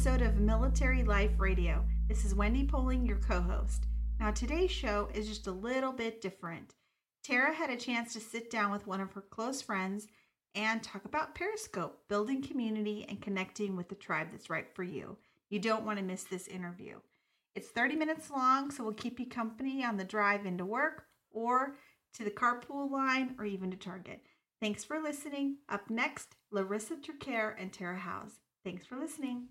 episode of Military Life Radio. This is Wendy Poling, your co host. Now, today's show is just a little bit different. Tara had a chance to sit down with one of her close friends and talk about Periscope, building community and connecting with the tribe that's right for you. You don't want to miss this interview. It's 30 minutes long, so we'll keep you company on the drive into work or to the carpool line or even to Target. Thanks for listening. Up next, Larissa Traquair and Tara Howes. Thanks for listening.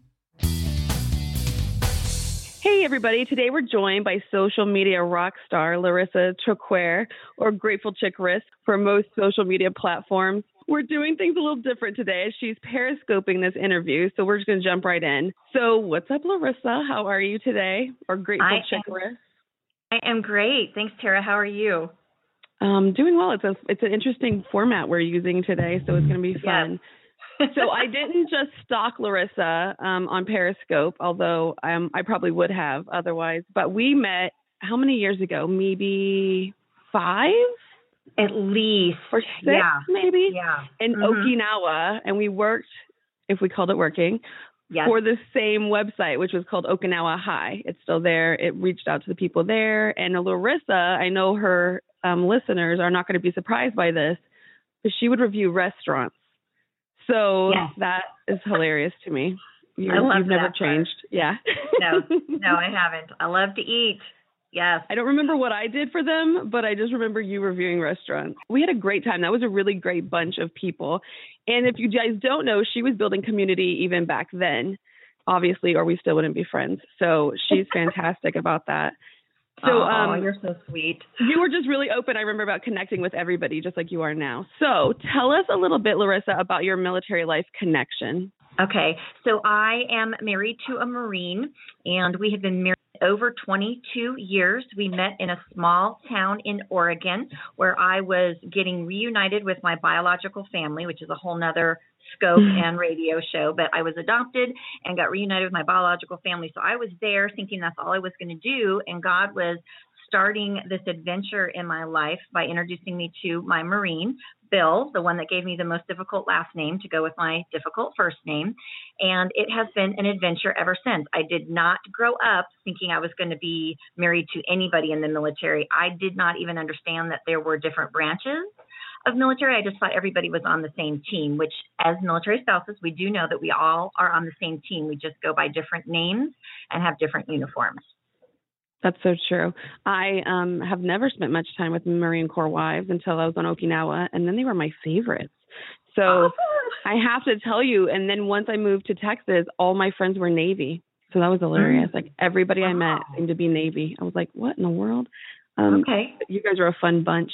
Hey, everybody. Today we're joined by social media rock star Larissa Traquair, or Grateful Chick Ris for most social media platforms. We're doing things a little different today as she's periscoping this interview, so we're just going to jump right in. So, what's up, Larissa? How are you today? Or Grateful I Chick am, Ris? I am great. Thanks, Tara. How are you? Um, doing well. It's a it's an interesting format we're using today, so it's going to be fun. Yes so I didn't just stalk Larissa um, on Periscope, although um, I probably would have otherwise. But we met how many years ago? Maybe five, at least, or six, yeah. maybe. Yeah, in mm-hmm. Okinawa, and we worked, if we called it working, yes. for the same website, which was called Okinawa Hai. It's still there. It reached out to the people there, and Larissa, I know her um, listeners are not going to be surprised by this, but she would review restaurants so yes. that is hilarious to me. You, I love you've never part. changed. Yeah. no, no, I haven't. I love to eat. Yes. I don't remember what I did for them, but I just remember you reviewing restaurants. We had a great time. That was a really great bunch of people. And if you guys don't know, she was building community even back then, obviously, or we still wouldn't be friends. So she's fantastic about that. So oh, um, you're so sweet. You were just really open. I remember about connecting with everybody, just like you are now. So tell us a little bit, Larissa, about your military life connection. Okay, so I am married to a Marine, and we have been married over 22 years. We met in a small town in Oregon where I was getting reunited with my biological family, which is a whole nother scope mm-hmm. and radio show. But I was adopted and got reunited with my biological family. So I was there thinking that's all I was going to do. And God was starting this adventure in my life by introducing me to my Marine, Bill, the one that gave me the most difficult last name to go with my difficult first name. And it has been an adventure ever since. I did not grow up thinking I was going to be married to anybody in the military. I did not even understand that there were different branches of military. I just thought everybody was on the same team, which as military spouses, we do know that we all are on the same team. We just go by different names and have different uniforms. That's so true. I um, have never spent much time with Marine Corps wives until I was on Okinawa, and then they were my favorites. So oh. I have to tell you, and then once I moved to Texas, all my friends were Navy. So that was hilarious. Mm. Like everybody I met seemed to be Navy. I was like, what in the world? Um, okay. You guys are a fun bunch.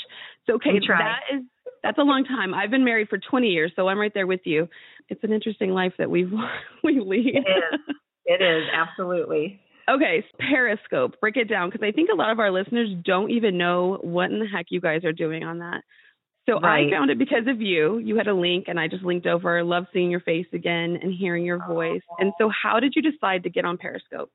So okay, that is that's a long time. I've been married for 20 years, so I'm right there with you. It's an interesting life that we we lead. It is. It is absolutely. Okay, Periscope. Break it down because I think a lot of our listeners don't even know what in the heck you guys are doing on that. So right. I found it because of you. You had a link, and I just linked over. Love seeing your face again and hearing your oh. voice. And so, how did you decide to get on Periscope?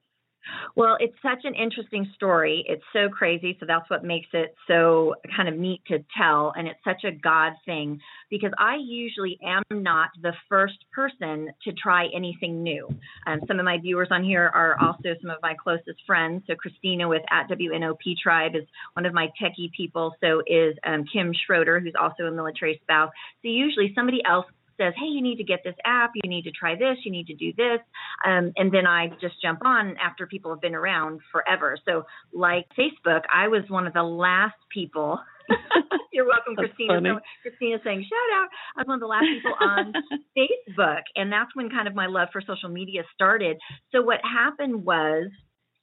Well, it's such an interesting story. It's so crazy. So that's what makes it so kind of neat to tell. And it's such a God thing because I usually am not the first person to try anything new. Um, some of my viewers on here are also some of my closest friends. So Christina with at WNOP Tribe is one of my techie people. So is um, Kim Schroeder, who's also a military spouse. So usually somebody else says, hey, you need to get this app, you need to try this, you need to do this. Um, and then I just jump on after people have been around forever. So, like Facebook, I was one of the last people. You're welcome, Christina. So, Christina saying shout out. I was one of the last people on Facebook, and that's when kind of my love for social media started. So what happened was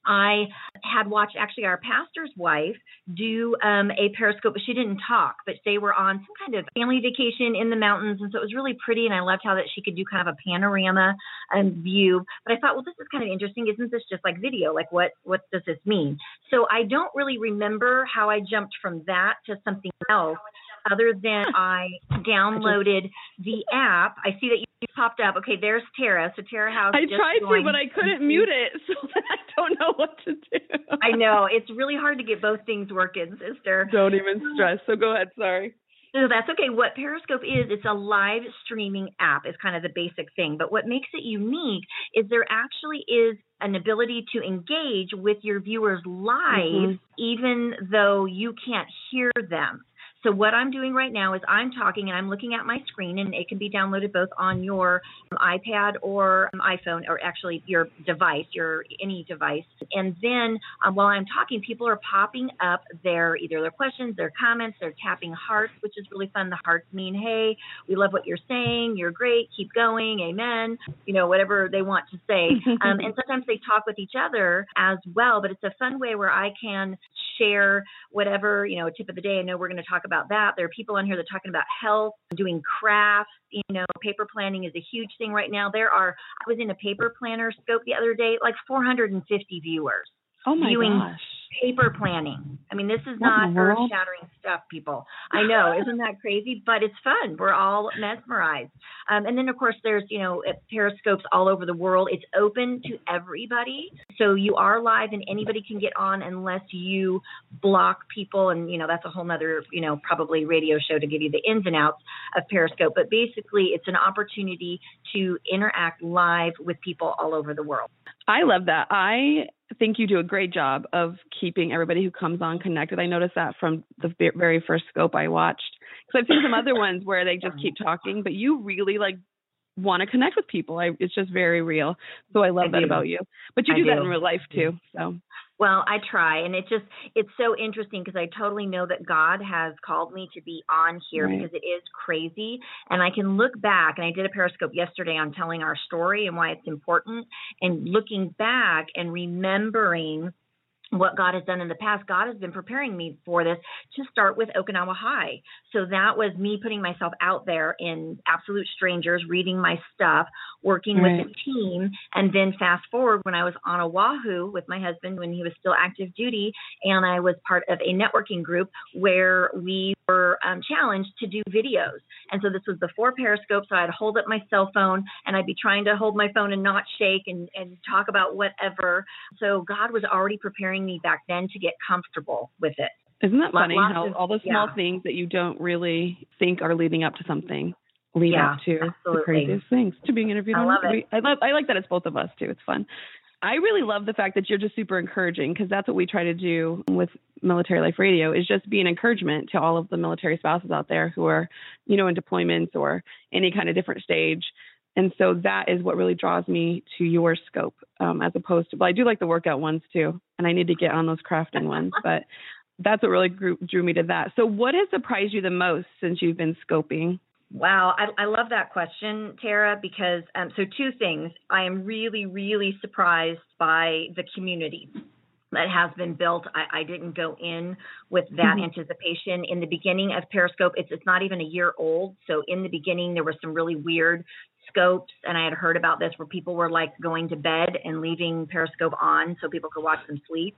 I had watched actually our pastor's wife do um, a periscope, but she didn't talk. But they were on some kind of family vacation in the mountains, and so it was really pretty. And I loved how that she could do kind of a panorama and view. But I thought, well, this is kind of interesting. Isn't this just like video? Like, what what does this mean? So I don't really remember how I jumped from that to something else other than I downloaded the app. I see that you popped up. Okay, there's Tara. So Tara Howes. I tried to, but I couldn't mute it, so I don't know what to do. I know it's really hard to get both things working, sister. Don't even stress. So go ahead. Sorry. No, that's okay. What Periscope is, it's a live streaming app, is kind of the basic thing. But what makes it unique is there actually is an ability to engage with your viewers live, mm-hmm. even though you can't hear them. So what I'm doing right now is I'm talking and I'm looking at my screen, and it can be downloaded both on your iPad or iPhone, or actually your device, your any device. And then um, while I'm talking, people are popping up their either their questions, their comments, they're tapping hearts, which is really fun. The hearts mean, hey, we love what you're saying, you're great, keep going, amen. You know, whatever they want to say. um, and sometimes they talk with each other as well, but it's a fun way where I can share whatever you know tip of the day. I know we're going to talk about that. There are people on here that are talking about health, doing crafts. You know, paper planning is a huge thing right now. There are, I was in a paper planner scope the other day, like 450 viewers. Oh my viewing gosh paper planning. I mean, this is not earth shattering stuff, people. I know, isn't that crazy? But it's fun. We're all mesmerized. Um, and then, of course, there's, you know, periscopes all over the world. It's open to everybody. So you are live and anybody can get on unless you block people. And, you know, that's a whole nother, you know, probably radio show to give you the ins and outs of Periscope. But basically, it's an opportunity to interact live with people all over the world. I love that. I think you do a great job of keeping everybody who comes on connected. I noticed that from the very first scope I watched. Because I've seen some other ones where they just keep talking, but you really like want to connect with people. I, it's just very real. So I love I that do. about you. But you do, do that in real life too. So well, I try, and it just it's so interesting because I totally know that God has called me to be on here right. because it is crazy, and I can look back. And I did a Periscope yesterday on telling our story and why it's important, and looking back and remembering what God has done in the past, God has been preparing me for this to start with Okinawa Hai. So that was me putting myself out there in absolute strangers, reading my stuff, working right. with a team, and then fast forward when I was on Oahu with my husband when he was still active duty, and I was part of a networking group where we were um, challenged to do videos. And so this was before Periscope, so I'd hold up my cell phone and I'd be trying to hold my phone and not shake and, and talk about whatever. So God was already preparing me back then to get comfortable with it. Isn't that funny how of, all the small yeah. things that you don't really think are leading up to something lead yeah, up to absolutely. the craziest things to being interviewed I on love it. I love I like that it's both of us too. It's fun. I really love the fact that you're just super encouraging because that's what we try to do with Military Life Radio is just be an encouragement to all of the military spouses out there who are, you know, in deployments or any kind of different stage. And so that is what really draws me to your scope, um, as opposed to. well, I do like the workout ones too, and I need to get on those crafting ones. But that's what really grew, drew me to that. So, what has surprised you the most since you've been scoping? Wow, I, I love that question, Tara, because um, so two things. I am really, really surprised by the community that has been built. I, I didn't go in with that mm-hmm. anticipation. In the beginning of Periscope, it's it's not even a year old. So in the beginning, there were some really weird scopes, and I had heard about this where people were like going to bed and leaving Periscope on so people could watch them sleep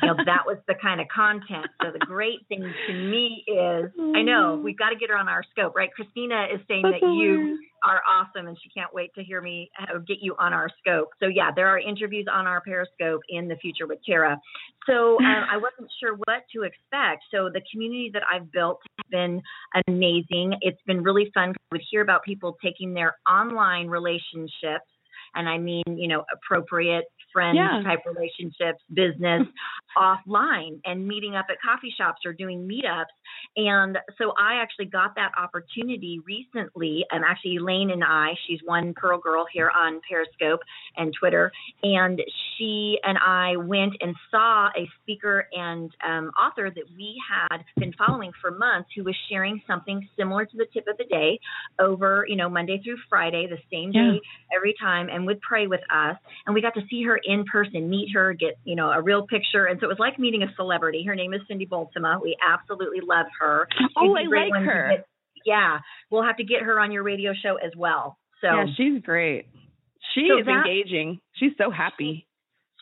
you know, that was the kind of content. So the great thing to me is, I know we've got to get her on our scope, right? Christina is saying that you are awesome, and she can't wait to hear me uh, get you on our scope. So yeah, there are interviews on our Periscope in the future with Tara. So um, I wasn't sure what to expect. So the community that I've built has been amazing. It's been really fun. I would hear about people taking their online relationships and I mean, you know, appropriate friends yeah. type relationships, business offline and meeting up at coffee shops or doing meetups. And so I actually got that opportunity recently. And actually, Elaine and I, she's one Pearl Girl here on Periscope and Twitter. And she and I went and saw a speaker and um, author that we had been following for months who was sharing something similar to the tip of the day over, you know, Monday through Friday, the same day yeah. every time, and would pray with us. And we got to see her in person, meet her, get, you know, a real picture. And so it was like meeting a celebrity. Her name is Cindy Boltima. We absolutely love her. oh, I like her. Get, yeah. We'll have to get her on your radio show as well. So Yeah, she's great. She so is that, engaging. She's so happy.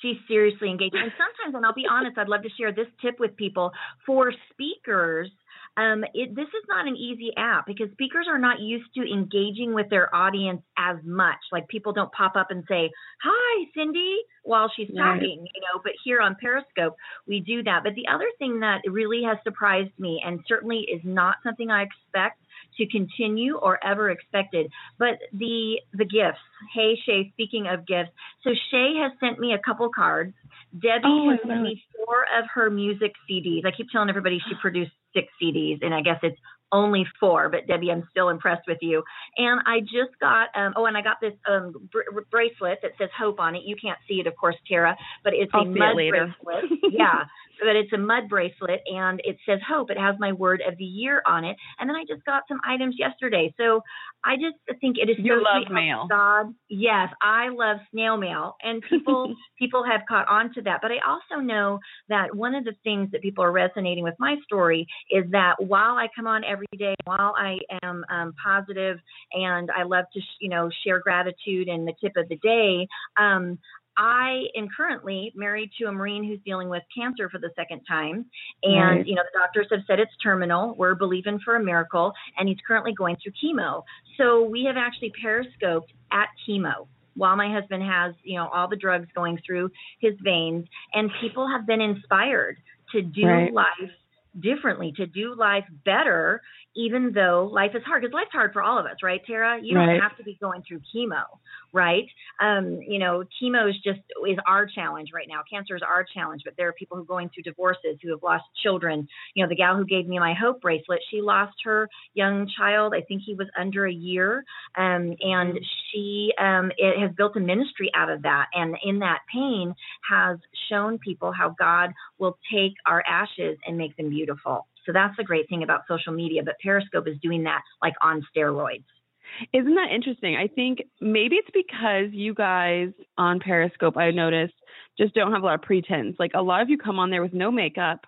She's seriously engaging. And sometimes, and I'll be honest, I'd love to share this tip with people for speakers um, it, this is not an easy app because speakers are not used to engaging with their audience as much. Like people don't pop up and say, "Hi, Cindy," while she's Right. talking, you know. But here on Periscope, we do that. But the other thing that really has surprised me, and certainly is not something I expect to continue or ever expected, but the the gifts. Hey Shay, speaking of gifts, so Shay has sent me a couple cards. Debbie Oh, has sent me four of her music CDs. I keep telling everybody she produced six CDs, and I guess it's only four. But Debbie, I'm still impressed with you. And I just got um, oh, and I got this um, br- bracelet that says hope on it. You can't see it, of course, Tara, but it's I'll a see it bracelet. yeah, but it's a mud bracelet, and it says hope. It has my word of the year on it. And then I just got some items yesterday. So I just think it is You so love sweet mail. God, yes, I love snail mail, and people people have caught on to that. But I also know that one of the things that people are resonating with my story is that while I come on every day, while I am um, positive and I love to, sh- you know, share gratitude and the tip of the day, um, I am currently married to a Marine who's dealing with cancer for the second time. And, Right. you know, the doctors have said it's terminal. We're believing for a miracle. And he's currently going through chemo. So we have actually periscoped at chemo while my husband has, you know, all the drugs going through his veins. And people have been inspired to do Right. life differently, to do life better, even though life is hard. Because life's hard for all of us, right, Tara? You Right. don't have to be going through chemo, right? Um, you know, chemo is just is our challenge right now. Cancer is our challenge, but there are people who are going through divorces, who have lost children. You know, the gal who gave me my hope bracelet, she lost her young child. I think he was under a year, um, and she um, it has built a ministry out of that, and in that pain has shown people how God will take our ashes and make them beautiful. So that's the great thing about social media. But Periscope is doing that like on steroids. Isn't that interesting? I think maybe it's because you guys on Periscope, I noticed, just don't have a lot of pretense. Like a lot of you come on there with no makeup.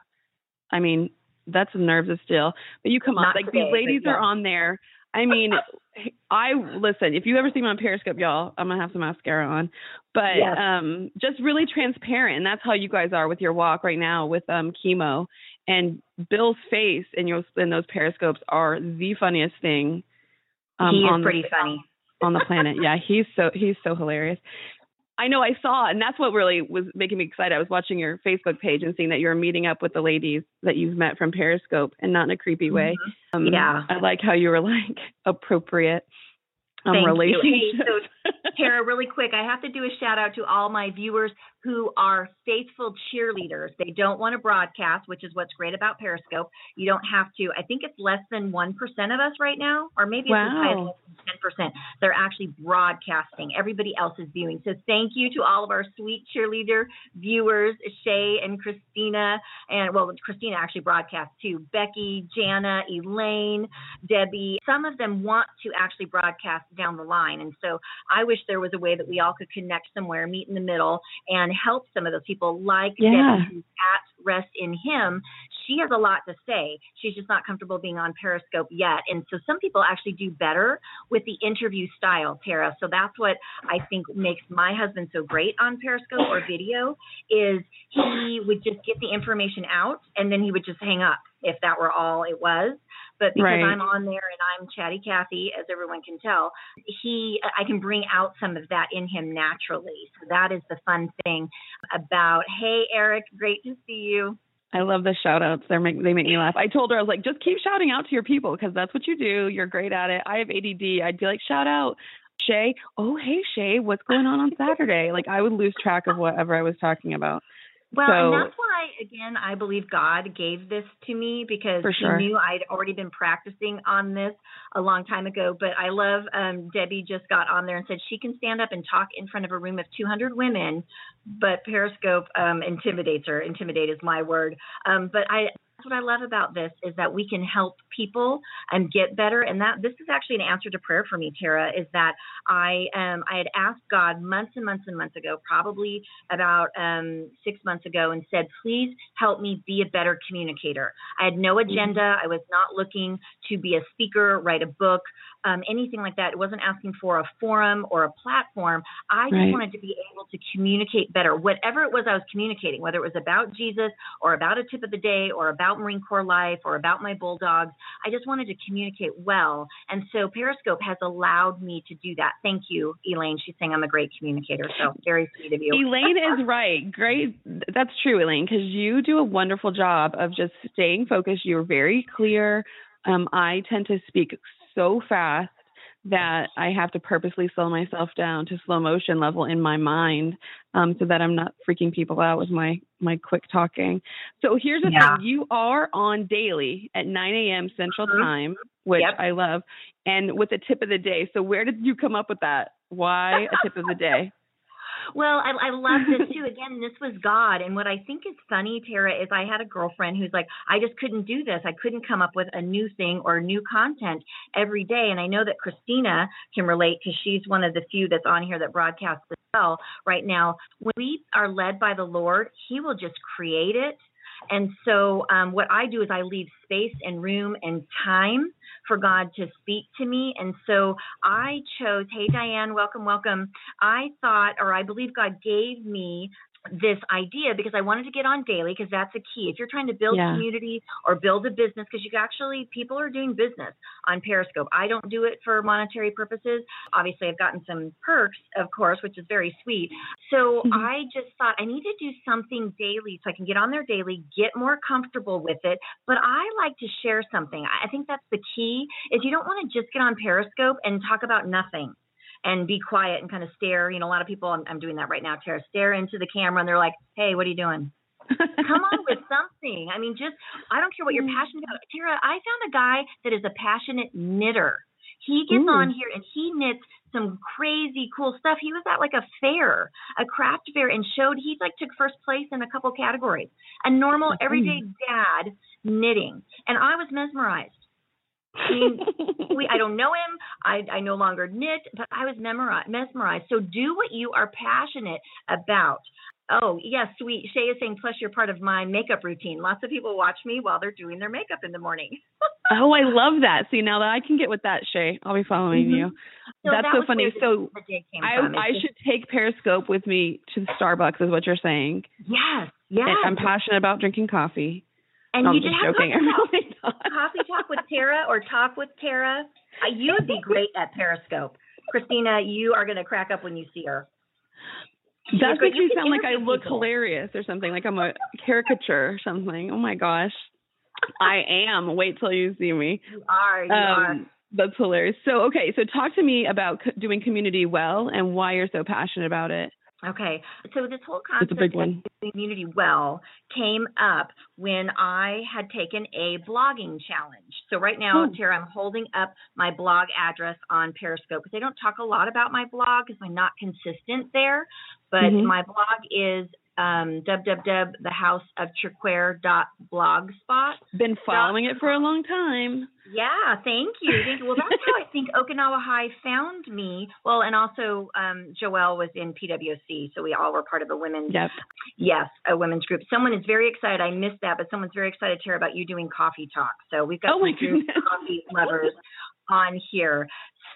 I mean, that's nerves of steel. But you come on, Not like today, these ladies are on there. I mean, I listen. If you ever see me on Periscope, y'all, I'm gonna have some mascara on. But Yes. um, just really transparent, and that's how you guys are with your walk right now with um chemo. And Bill's face in your in those Periscopes are the funniest thing. Um, he on is the- pretty funny. on the planet. Yeah, he's so he's so hilarious. I know I saw, and that's what really was making me excited. I was watching your Facebook page and seeing that you're meeting up with the ladies that you've met from Periscope, and not in a creepy way. Um, Mm-hmm. Yeah. I like how you were like appropriate um, Thank you. Hey, relationships. Tara, really quick, I have to do a shout out to all my viewers who are faithful cheerleaders. They don't want to broadcast, which is what's great about Periscope. You don't have to. I think it's less than 1% of us right now, or maybe it's as high as Wow. less 10%. They're actually broadcasting. Everybody else is viewing. So thank you to all of our sweet cheerleader viewers, Shay and Christina. And well, Christina actually broadcasts too. Becky, Jana, Elaine, Debbie. Some of them want to actually broadcast down the line. And so I wish there was a way that we all could connect somewhere, meet in the middle, and help some of those people like Yeah. Debbie, who's at Rest in Him. She has a lot to say. She's just not comfortable being on Periscope yet. And so some people actually do better with the interview style, Tara. So that's what I think makes my husband so great on Periscope or video is he would just get the information out and then he would just hang up if that were all it was. But because Right. I'm on there and I'm chatty Cathy, as everyone can tell, he I can bring out some of that in him naturally. So that is the fun thing about hey Eric, great to see you. I love the shout outs. They make they make me laugh. I told her I was like, just keep shouting out to your people because that's what you do. You're great at it. I have ADD. I'd be like, shout out, Shay. Oh, hey Shay, what's going on on Saturday? Like I would lose track of whatever I was talking about. Well, So- and that's why, again, I believe God gave this to me because sure. He knew I'd already been practicing on this a long time ago. But I love um, Debbie just got on there and said she can stand up and talk in front of a room of 200 women, but Periscope um, intimidates her. Intimidate is my word. Um, but I. That's what I love about this is that we can help people and get better. And that this is actually an answer to prayer for me, Tara. Is that I um I had asked God months and months and months ago, probably about um, six months ago and said, please help me be a better communicator. I had no agenda. I was not looking to be a speaker, write a book, um, anything like that. It wasn't asking for a forum or a platform. I just Right. wanted to be able to communicate better. Whatever it was I was communicating, whether it was about Jesus or about a tip of the day or about about Marine Corps life or about my bulldogs. I just wanted to communicate well. And so Periscope has allowed me to do that. Thank you, Elaine. She's saying I'm a great communicator. So very sweet of you. Elaine is right. Great. That's true, Elaine, because you do a wonderful job of just staying focused. You're very clear. Um, I tend to speak so fast that I have to purposely slow myself down to slow motion level in my mind um, so that I'm not freaking people out with my my quick talking. So here's the yeah. thing: you are on daily at 9 a.m. Central mm-hmm. Time, which yep. I love, and with a tip of the day. So where did you come up with that? Why a tip of the day? Well, I, I love this too. Again, this was God. And what I think is funny, Tara, is I had a girlfriend who's like, I just couldn't do this. I couldn't come up with a new thing or new content every day. And I know that Christina can relate because she's one of the few that's on here that broadcasts as well right now. When we are led by the Lord, He will just create it and so, um, what I do is I leave space and room and time for God to speak to me. And so, I chose, hey, Diane, welcome, welcome. I thought, or I believe God gave me this idea because I wanted to get on daily because that's a key. If you're trying to build yeah. community or build a business, because you actually people are doing business on Periscope. I don't do it for monetary purposes. Obviously, I've gotten some perks, of course, which is very sweet. So mm-hmm. I just thought I need to do something daily so I can get on there daily, get more comfortable with it. But I like to share something. I think that's the key. Is you don't want to just get on Periscope and talk about nothing and be quiet and kind of stare. You know, a lot of people, I'm, I'm doing that right now, Tara, stare into the camera and they're like, hey, what are you doing? Come on with something. I mean, just, I don't care what you're mm. passionate about. Tara, I found a guy that is a passionate knitter. He gets Ooh. on here and he knits some crazy cool stuff. He was at like a fair, a craft fair, and showed he like took first place in a couple categories. A normal everyday dad knitting, and I was mesmerized. I we, I don't know him. I, I no longer knit, but I was memorized, mesmerized. So do what you are passionate about. Oh, yes, sweet. Shay is saying, plus you're part of my makeup routine. Lots of people watch me while they're doing their makeup in the morning. oh, I love that. See, now that I can get with that, Shay, I'll be following mm-hmm. you. So That's that so funny. So I, I just... should take Periscope with me to Starbucks, is what you're saying. Yes, yes. And I'm passionate about drinking coffee. And no, you just have joking. Coffee, coffee talk with Tara or talk with Tara. You would be great at Periscope. Christina, you are going to crack up when you see her. That's what you, sound like I look people. hilarious or something, like I'm a caricature or something. Oh my gosh. I am. Wait till you see me. You are. You um, are. That's hilarious. So, okay, so talk to me about doing community well and why you're so passionate about it. Okay, so this whole concept of community well came up when I had taken a blogging challenge. So right now, hmm. Tara, I'm holding up my blog address on Periscope because I don't talk a lot about my blog because I'm not consistent there. But mm-hmm. my blog is um, www.thehouseoftraquair.blogspot. Been following it for a long time. Yeah, thank you. Thank you. Well, that's how I think Okinawa Hai found me. Well, and also um, Joelle was in PWC, so we all were part of a women's. Yep. Yes, a women's group. Someone is very excited. I missed that, but someone's very excited to hear about you doing coffee talk. So we've got oh some coffee lovers on here.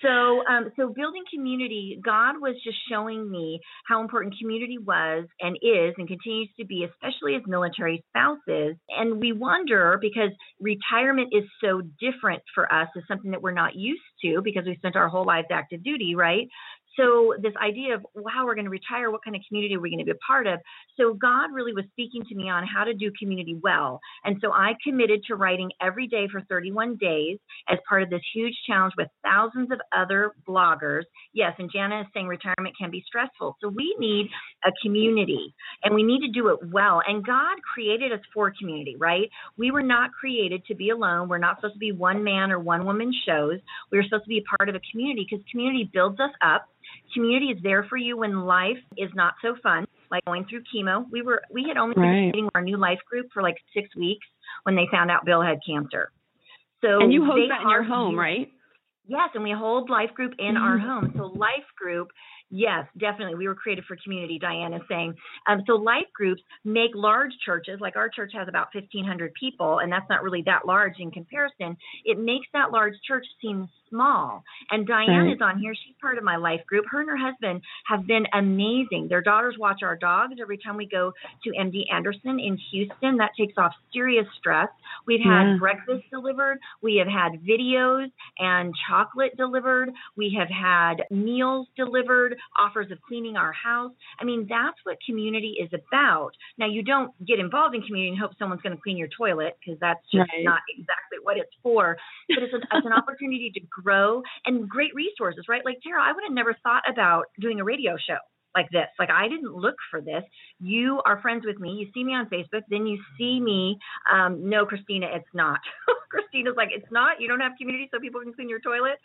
So, um, so building community, God was just showing me how important community was and is and continues to be, especially as military spouses. And we wonder because retirement is so different for us, is something that we're not used to because we spent our whole lives active duty, right? So this idea of wow, we're going to retire. What kind of community are we going to be a part of? So God really was speaking to me on how to do community well, and so I committed to writing every day for 31 days as part of this huge challenge with thousands of other bloggers. Yes, and Jana is saying retirement can be stressful, so we need a community, and we need to do it well. And God created us for community, right? We were not created to be alone. We're not supposed to be one man or one woman shows. We are supposed to be a part of a community because community builds us up Community is there for you when life is not so fun, like going through chemo. We were we had only been right. meeting our new life group for like six weeks when they found out Bill had cancer. So and you host that in your home, right? Yes, and we hold life group in mm-hmm. our home. So life group, yes, definitely. We were created for community, Diane is saying. Um, so life groups make large churches, like our church has about 1,500 people, and that's not really that large in comparison. It makes that large church seem small. And Diane Right. is on here. She's part of my life group. Her and her husband have been amazing. Their daughters watch our dogs every time we go to MD Anderson in Houston. That takes off serious stress. We've had Yeah. breakfast delivered. We have had videos and chocolate delivered. We have had meals delivered, offers of cleaning our house. I mean, that's what community is about. Now, you don't get involved in community and hope someone's going to clean your toilet because that's just Right. not exactly what it's for. But it's an, it's an opportunity to grow and great resources, right? Like, Tara, I would have never thought about doing a radio show like this. Like I didn't look for this. You are friends with me. You see me on Facebook. Then you see me. Um, no, Christina, it's not. Christina's like, it's not. You don't have community so people can clean your toilet.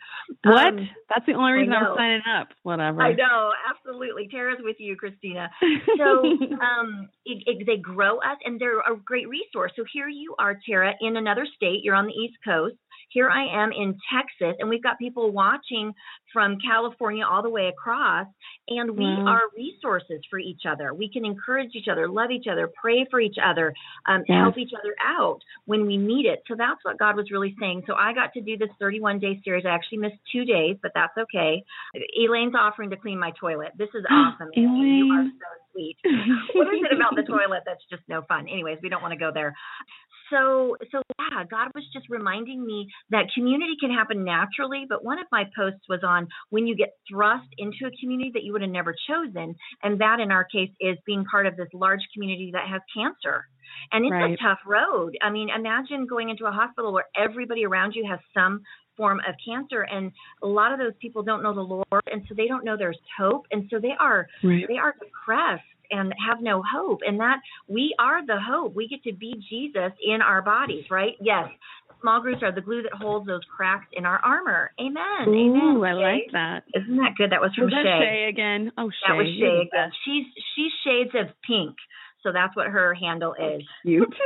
What? Um, That's the only reason I'm signing up. Whatever. I know, absolutely. Tara's with you, Christina. So um, it, it, they grow us, and they're a great resource. So here you are, Tara, in another state. You're on the East Coast. Here I am in Texas, and we've got people watching from California all the way across, and we Wow. are resources for each other. We can encourage each other, love each other, pray for each other, um, Yes. help each other out when we need it. So that's what God was really saying. So I got to do this 31 day series. I actually missed two days, but that's okay. Elaine's offering to clean my toilet. This is awesome. Elaine, you are so sweet. what is it about the toilet that's just no fun? Anyways, we don't want to go there. So, so yeah, God was just reminding me that community can happen naturally. But one of my posts was on when you get thrust into a community that you would have never chosen, and that in our case is being part of this large community that has cancer. And it's Right. a tough road. I mean, imagine going into a hospital where everybody around you has some form of cancer and a lot of those people don't know the Lord and so they don't know there's hope and so they are right. they are depressed and have no hope and that we are the hope we get to be jesus in our bodies right yes small groups are the glue that holds those cracks in our armor amen amen Ooh, I Shay. like that. isn't that good that was from shay Shay again? Oh, Shay. that was shay again. she's she's shades of pink so that's what her handle is Cute.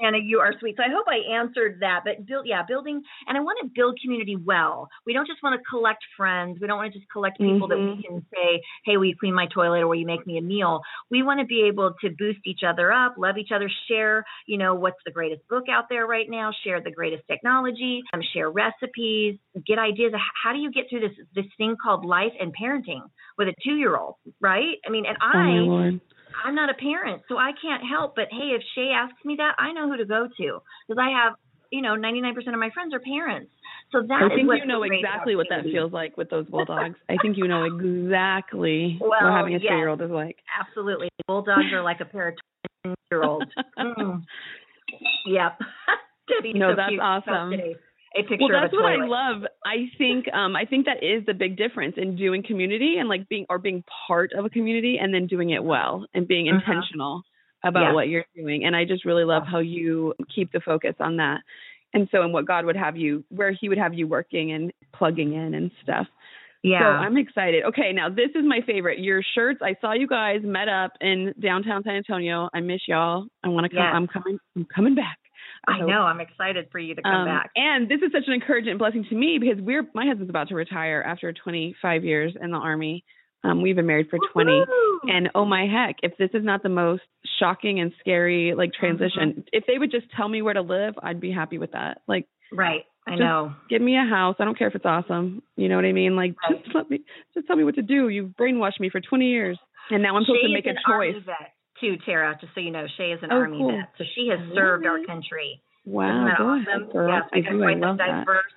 Shanna, you are sweet. So I hope I answered that. But build, yeah, building, and I want to build community well. We don't just want to collect friends. We don't want to just collect people that Mhm. we can say, "Hey, will you clean my toilet?" or "Will you make me a meal?" We want to be able to boost each other up, love each other, share. You know, what's the greatest book out there right now? Share the greatest technology. Um, share recipes. Get ideas. of How do you get through this this thing called life and parenting with a two year old? Right? I mean, and Oh, I. Lord. I'm not a parent, so I can't help. But hey, if Shay asks me that, I know who to go to because I have, you know, 99% of my friends are parents. So that I think you know exactly what that feels like with those bulldogs. I think you know exactly what having a yes. two-year-old is like. Absolutely, bulldogs are like a pair of twin-year-olds. Mm. Yep. Debbie's No, so that's awesome. A picture well, of that's a what toilet. I love. I think um I think that is the big difference in doing community and like being or being part of a community and then doing it well and being Mhm. intentional about Yeah. what you're doing. And I just really love how you keep the focus on that. And so and what God would have you where he would have you working and plugging in and stuff. Yeah. So I'm excited. Okay, now this is my favorite. Your shirts. I saw you guys met up in downtown San Antonio. I miss y'all. I want to come. Yes. I'm coming. I'm coming back. I hope. know. I'm excited for you to come Um, back. And this is such an encouragement blessing to me because we're my husband's about to retire after 25 years in the army. Um, we've been married for 20. Woohoo! And oh my heck, if this is not the most shocking and scary like transition, Mm-hmm. if they would just tell me where to live, I'd be happy with that. Like, right. I just know. give me a house. I don't care if it's awesome. You know what I mean? Like, Right. just let me, just tell me what to do. You've brainwashed me for 20 years, and now I'm supposed Shay to make a choice. Vet too, Tara. Just so you know, Shay is an Oh, army cool. vet, so she has served our country. Wow, Isn't that awesome? ahead, girl. Yes, I do. Quite the love that. diverse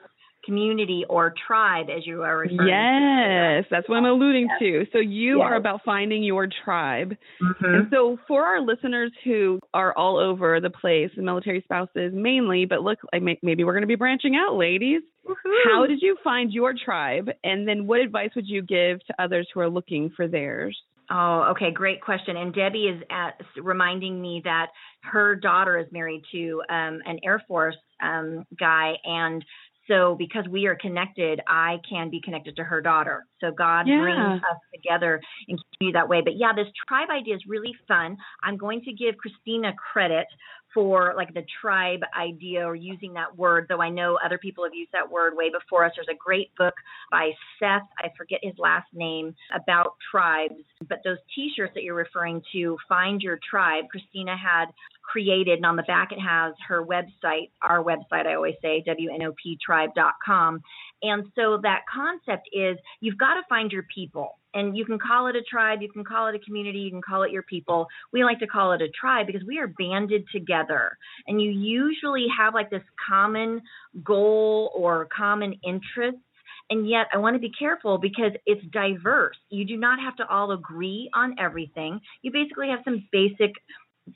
community or tribe, as you are referring Yes, that's what I'm alluding Yes. to. So you Yes. are about finding your tribe. to. Mhm. And so for our listeners who are all over the place, the military spouses mainly, but look, like maybe we're going to be branching out, ladies. How did you find your tribe? And then what advice would you give to others who are looking for theirs? Oh, okay, great question. And Debbie is at, reminding me that her daughter is married to um, an Air Force um, guy, and so because we are connected, I can be connected to her daughter. So God Yeah. brings us together in that way. But yeah, this tribe idea is really fun. I'm going to give Christina credit for like the tribe idea or using that word, though I know other people have used that word way before us. There's a great book by Seth, I forget his last name, about tribes. But those t shirts that you're referring to, Find Your Tribe, Christina had created, and on the back it has her website, our website, I always say, WNOPtribe.com. And so that concept is you've got to find your people. And you can call it a tribe, you can call it a community, you can call it your people. We like to call it a tribe because we are banded together. And you usually have like this common goal or common interest and yet I want to be careful because it's diverse. You do not have to all agree on everything. You basically have some basic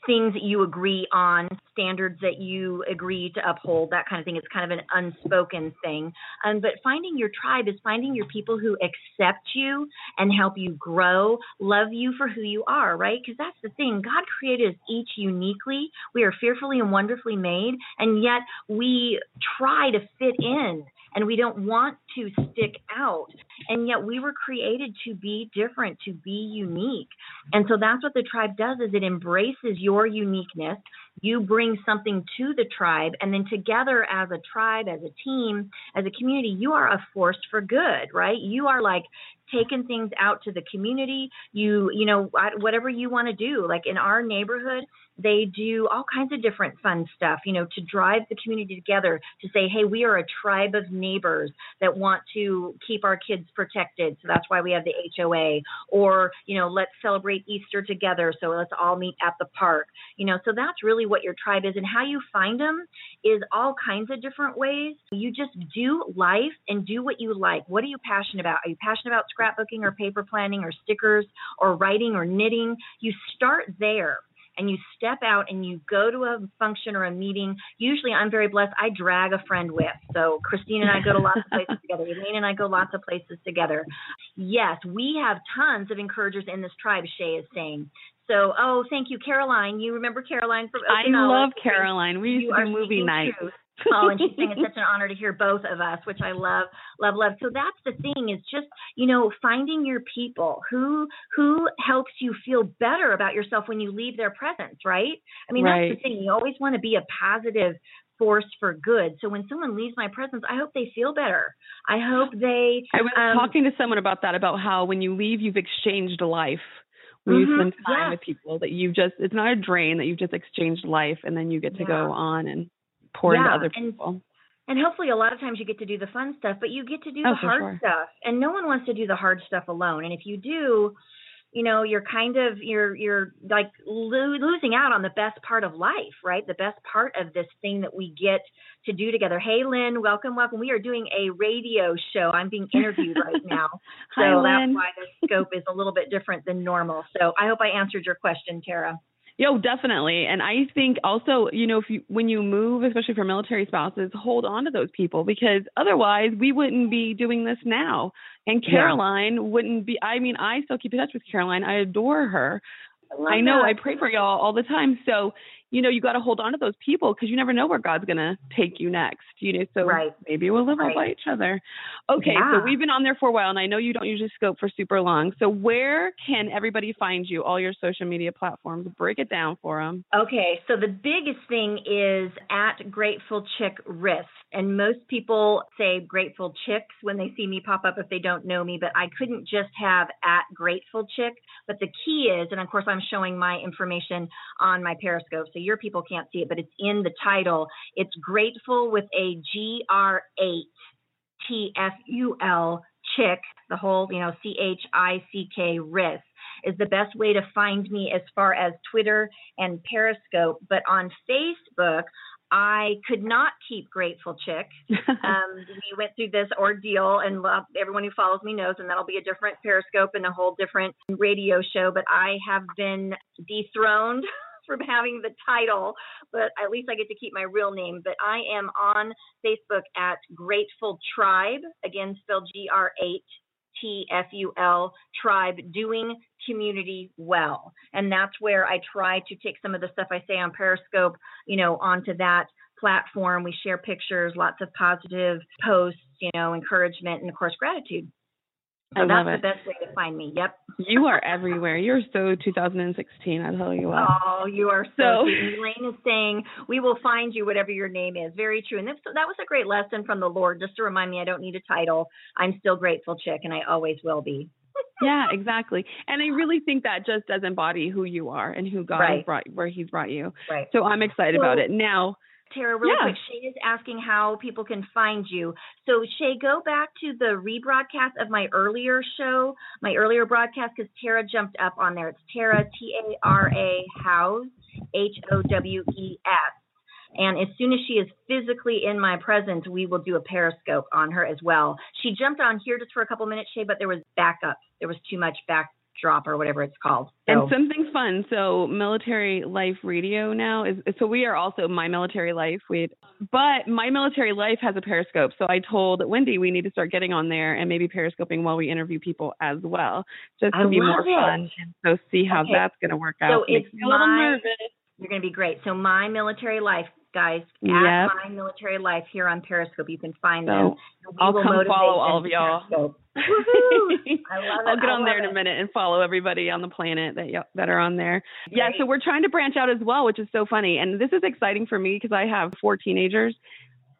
things that you agree on, standards that you agree to uphold, that kind of thing. It's kind of an unspoken thing. Um, but finding your tribe is finding your people who accept you and help you grow, love you for who you are, right? Because that's the thing. God created us each uniquely. We are fearfully and wonderfully made, and yet we try to fit in and we don't want to stick out. And yet we were created to be different, to be unique. And so that's what the tribe does is it embraces your uniqueness. You bring something to the tribe and then together as a tribe, as a team, as a community, you are a force for good, right? You are like taking things out to the community. You, you know, whatever you want to do. Like in our neighborhood, they do all kinds of different fun stuff, you know, to drive the community together to say, hey, we are a tribe of neighbors that want to keep our kids protected. So that's why we have the HOA. Or, you know, let's celebrate Easter together. So let's all meet at the park. You know, so that's really what your tribe is. And how you find them is all kinds of different ways. You just do life and do what you like. What are you passionate about? Are you passionate about scrapbooking or paper planning or stickers or writing or knitting? You start there and you step out and you go to a function or a meeting, usually I'm very blessed. I drag a friend with. So Christine and I go to lots of places together. Elaine and I go lots of places together. Yes, we have tons of encouragers in this tribe, Shay is saying. So, oh, thank you, Caroline. You remember Caroline from Okinawa. I love Caroline. We used you to do movie nights. Oh, and she's saying it's such an honor to hear both of us, which I love, love, love. So that's the thing is just you know finding your people who who helps you feel better about yourself when you leave their presence, right? I mean right. that's the thing. You always want to be a positive force for good. So when someone leaves my presence, I hope they feel better. I hope they. I was um, talking to someone about that about how when you leave, you've exchanged life when mm-hmm, you spend time yeah. with people that you've just it's not a drain that you've just exchanged life and then you get to yeah. go on and pour yeah, into other people. And, and hopefully a lot of times you get to do the fun stuff, but you get to do oh, the hard sure. stuff. And no one wants to do the hard stuff alone. And if you do, you know, you're kind of you're you're like lo- losing out on the best part of life, right? The best part of this thing that we get to do together. Hey Lynn, welcome, welcome. We are doing a radio show. I'm being interviewed right now. So Hi, that's why the scope is a little bit different than normal. So I hope I answered your question, Tara. Yo, definitely. And I think also, you know, if you when you move, especially for military spouses, hold on to those people because otherwise we wouldn't be doing this now. And Caroline yeah. wouldn't be I mean, I still keep in touch with Caroline. I adore her. I, I know that. I pray for y'all all the time. So you know, you got to hold on to those people because you never know where God's going to take you next. You know, so right. maybe we'll live right. all by each other. Okay, yeah. so we've been on there for a while, and I know you don't usually scope for super long. So where can everybody find you? All your social media platforms. Break it down for them. Okay, so the biggest thing is at Grateful Chick Ris. And most people say Grateful Chicks when they see me pop up if they don't know me, but I couldn't just have at Grateful Chick. But the key is, and of course, I'm showing my information on my Periscope, so your people can't see it, but it's in the title. It's Grateful with a G R 8 T F U L Chick, the whole, you know, C H I C K Ris is the best way to find me as far as Twitter and Periscope. But on Facebook, I could not keep Grateful Chick. Um, we went through this ordeal, and everyone who follows me knows, and that'll be a different Periscope and a whole different radio show. But I have been dethroned from having the title, but at least I get to keep my real name. But I am on Facebook at Grateful Tribe, again spelled G R 8 T F U L tribe doing community well. And that's where I try to take some of the stuff I say on Periscope, you know, onto that platform. We share pictures, lots of positive posts, you know, encouragement, and of course, gratitude. So I that's the best way to find me. Yep. You are everywhere. You're so 2016. I tell you what. Oh, you are so, So- Elaine is saying we will find you whatever your name is. Very true. And this, that was a great lesson from the Lord, just to remind me I don't need a title. I'm still grateful chick, and I always will be. Yeah, exactly. And I really think that just does embody who you are and who God has Right. brought where He's brought you. Right. So I'm excited about it. Now, Tara, really Yeah. quick, Shay is asking how people can find you. So, Shay, go back to the rebroadcast of my earlier show, my earlier broadcast, because Tara jumped up on there. It's Tara, T A R A, Howes, H O W E S. And as soon as she is physically in my presence, we will do a periscope on her as well. She jumped on here just for a couple minutes, Shay, but there was backup. There was too much backdrop or whatever it's called. So, and something fun. So Military Life Radio now is so we are also My Military Life. We but My Military Life has a Periscope. So I told Wendy we need to start getting on there and maybe periscoping while we interview people as well, just to I be more it. fun. And so see how Okay. that's going to work So out. Makes it's me a little nervous. You're going to be great. So my military life, guys, Yep. at my military life here on Periscope, you can find them. So We I'll come follow all of y'all. I love it. I'll get on there love in a minute and follow everybody on the planet that y- that are on there. Yeah, so we're trying to branch out as well, which is so funny. And this is exciting for me because I have four teenagers,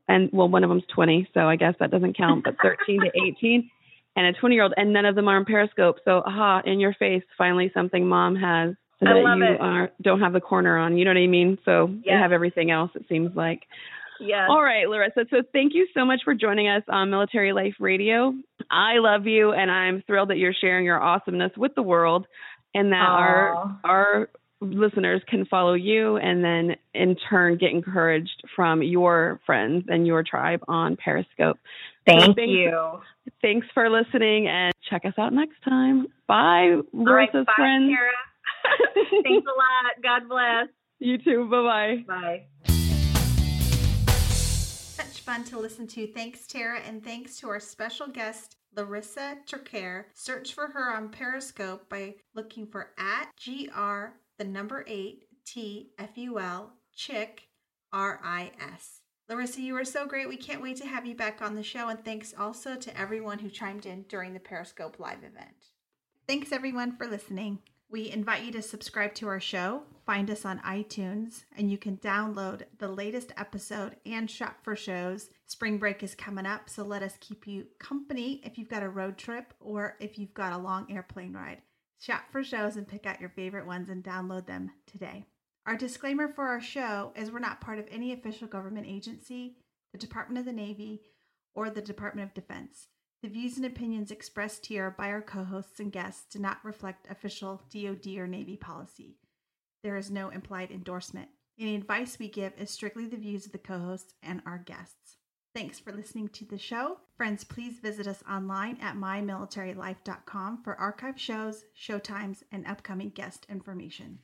and well, one of them's 20, so I guess that doesn't count. But 13 to 18, and a 20 year old, and none of them are on Periscope. So, aha, in your face, finally something mom has so I that love you it. are don't have the corner on. You know what I mean? So they have everything else. It seems like. Yeah. All right, Larissa. So thank you so much for joining us on Military Life Radio. I love you, and I'm thrilled that you're sharing your awesomeness with the world, and that our our listeners can follow you, and then in turn get encouraged from your friends and your tribe on Periscope. Thank thank you. Thanks for listening, and check us out next time. Bye, All right, Larissa's bye, friends. Tara. Thanks a lot. God bless. You too. Bye bye. Bye. Such fun to listen to. Thanks, Tara, and thanks to our special guest, Larissa Traquair. Search for her on Periscope by looking for at GR, the number 8, T F U L, Chick, R I S. Larissa, you are so great. We can't wait to have you back on the show, and thanks also to everyone who chimed in during the Periscope live event. Thanks everyone for listening. We invite you to subscribe to our show, find us on iTunes, and you can download the latest episode and shop for shows. Spring break is coming up, so let us keep you company if you've got a road trip or if you've got a long airplane ride. Shop for shows and pick out your favorite ones and download them today. Our disclaimer for our show is we're not part of any official government agency, the Department of the Navy, or the Department of Defense. The views and opinions expressed here by our co hosts and guests do not reflect official DoD or Navy policy. There is no implied endorsement. Any advice we give is strictly the views of the co hosts and our guests. Thanks for listening to the show. Friends, please visit us online at mymilitarylife.com for archive shows, showtimes, and upcoming guest information.